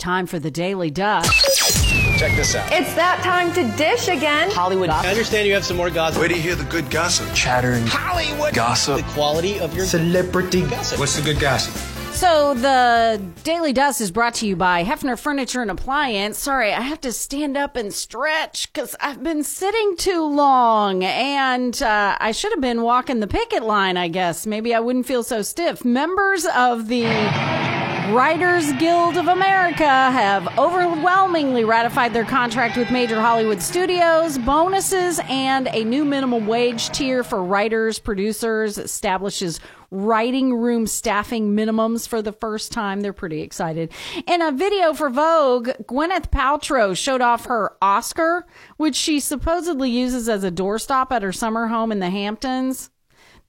Time for the Daily Dust. Check this out. It's that time to dish again. Hollywood. Gossip. I understand you have some more gossip. Where do you hear the good gossip? chattering Hollywood gossip. The quality of your Celebrity gossip. What's the good gossip? So the Daily Dust is brought to you by Hefner Furniture and Appliance. Sorry, I have to stand up and stretch because I've been sitting too long, and uh, I should have been walking the picket line. I guess maybe I wouldn't feel so stiff. Members of the Writers Guild of America have overwhelmingly ratified their contract with major Hollywood studios, bonuses, and a new minimum wage tier for writers, producers, establishes writing room staffing minimums for the first time. They're pretty excited. In a video for Vogue, Gwyneth Paltrow showed off her Oscar, which she supposedly uses as a doorstop at her summer home in the Hamptons.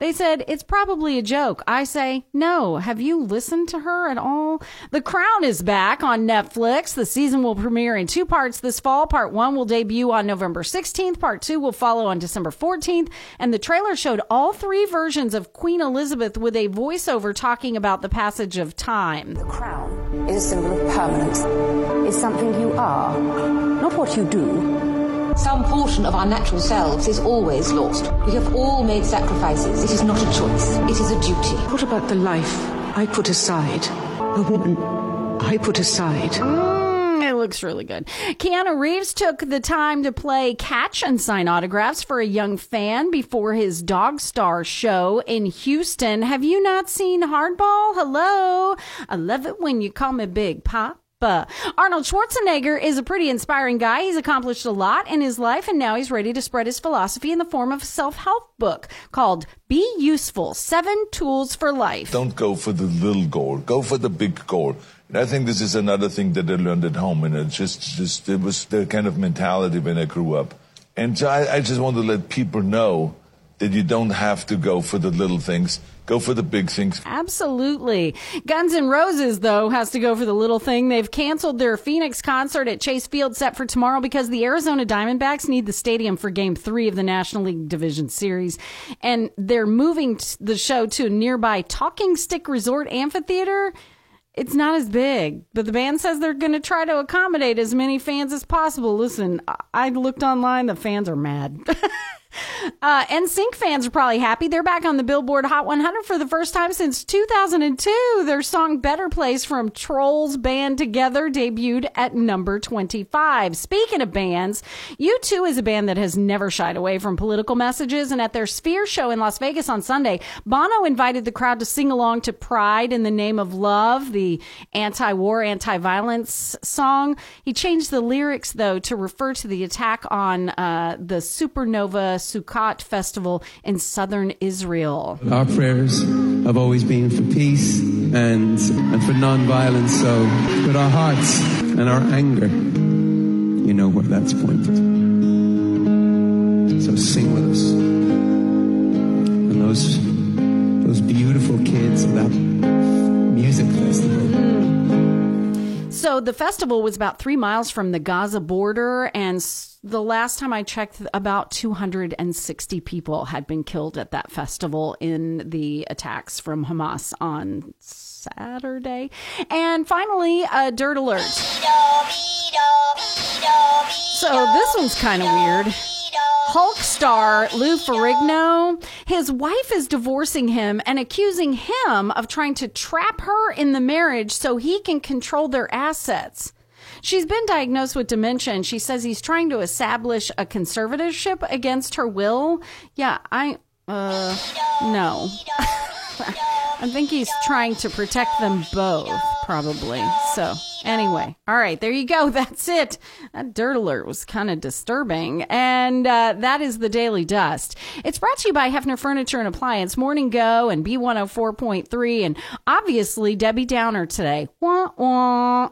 They said it's probably a joke. I say, no. Have you listened to her at all? The Crown is back on Netflix. The season will premiere in two parts this fall. Part one will debut on November 16th. Part two will follow on December 14th. And the trailer showed all three versions of Queen Elizabeth with a voiceover talking about the passage of time. The crown is a symbol of permanence. It's something you are, not what you do. Some portion of our natural selves is always lost. We have all made sacrifices. It is not a choice, it is a duty. What about the life I put aside? The woman I put aside? Mm, it looks really good. Keanu Reeves took the time to play catch and sign autographs for a young fan before his Dogstar show in Houston. Have you not seen Hardball? Hello. I love it when you call me Big Pop. Arnold Schwarzenegger is a pretty inspiring guy. He's accomplished a lot in his life, and now he's ready to spread his philosophy in the form of a self-help book called Be Useful, Seven Tools for Life. Don't go for the little goal. Go for the big goal. And I think this is another thing that I learned at home, and it just, just it was the kind of mentality when I grew up. And so I, I just want to let people know that you don't have to go for the little things. Go for the big things. Absolutely. Guns N' Roses, though, has to go for the little thing. They've canceled their Phoenix concert at Chase Field set for tomorrow because the Arizona Diamondbacks need the stadium for game three of the National League Division Series. And they're moving the show to a nearby Talking Stick Resort Amphitheater. It's not as big, but the band says they're going to try to accommodate as many fans as possible. Listen, I, I looked online, the fans are mad. Uh, NSYNC fans are probably happy. They're back on the Billboard Hot 100 for the first time since 2002. Their song Better Place from Trolls Band Together debuted at number 25. Speaking of bands, U2 is a band that has never shied away from political messages. And at their Sphere show in Las Vegas on Sunday, Bono invited the crowd to sing along to Pride in the Name of Love, the anti-war, anti-violence song. He changed the lyrics, though, to refer to the attack on uh, the supernova Sukkot festival in southern Israel. Our prayers have always been for peace and and for non-violence. So, with our hearts and our anger, you know where that's pointed. So sing with us. And those the festival was about three miles from the Gaza border, and the last time I checked, about 260 people had been killed at that festival in the attacks from Hamas on Saturday. And finally, a dirt alert. So this one's kind of weird. Hulk star Lou Ferrigno, his wife is divorcing him and accusing him of trying to trap her in the marriage so he can control their assets. She's been diagnosed with dementia and she says he's trying to establish a conservatorship against her will. Yeah, I, uh, no. I think he's trying to protect them both, probably. So, anyway, all right, there you go. That's it. That dirt alert was kind of disturbing. And uh, that is the Daily Dust. It's brought to you by Hefner Furniture and Appliance, Morning Go, and B104.3, and obviously Debbie Downer today. Wah, wah.